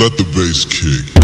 Let the bass kick.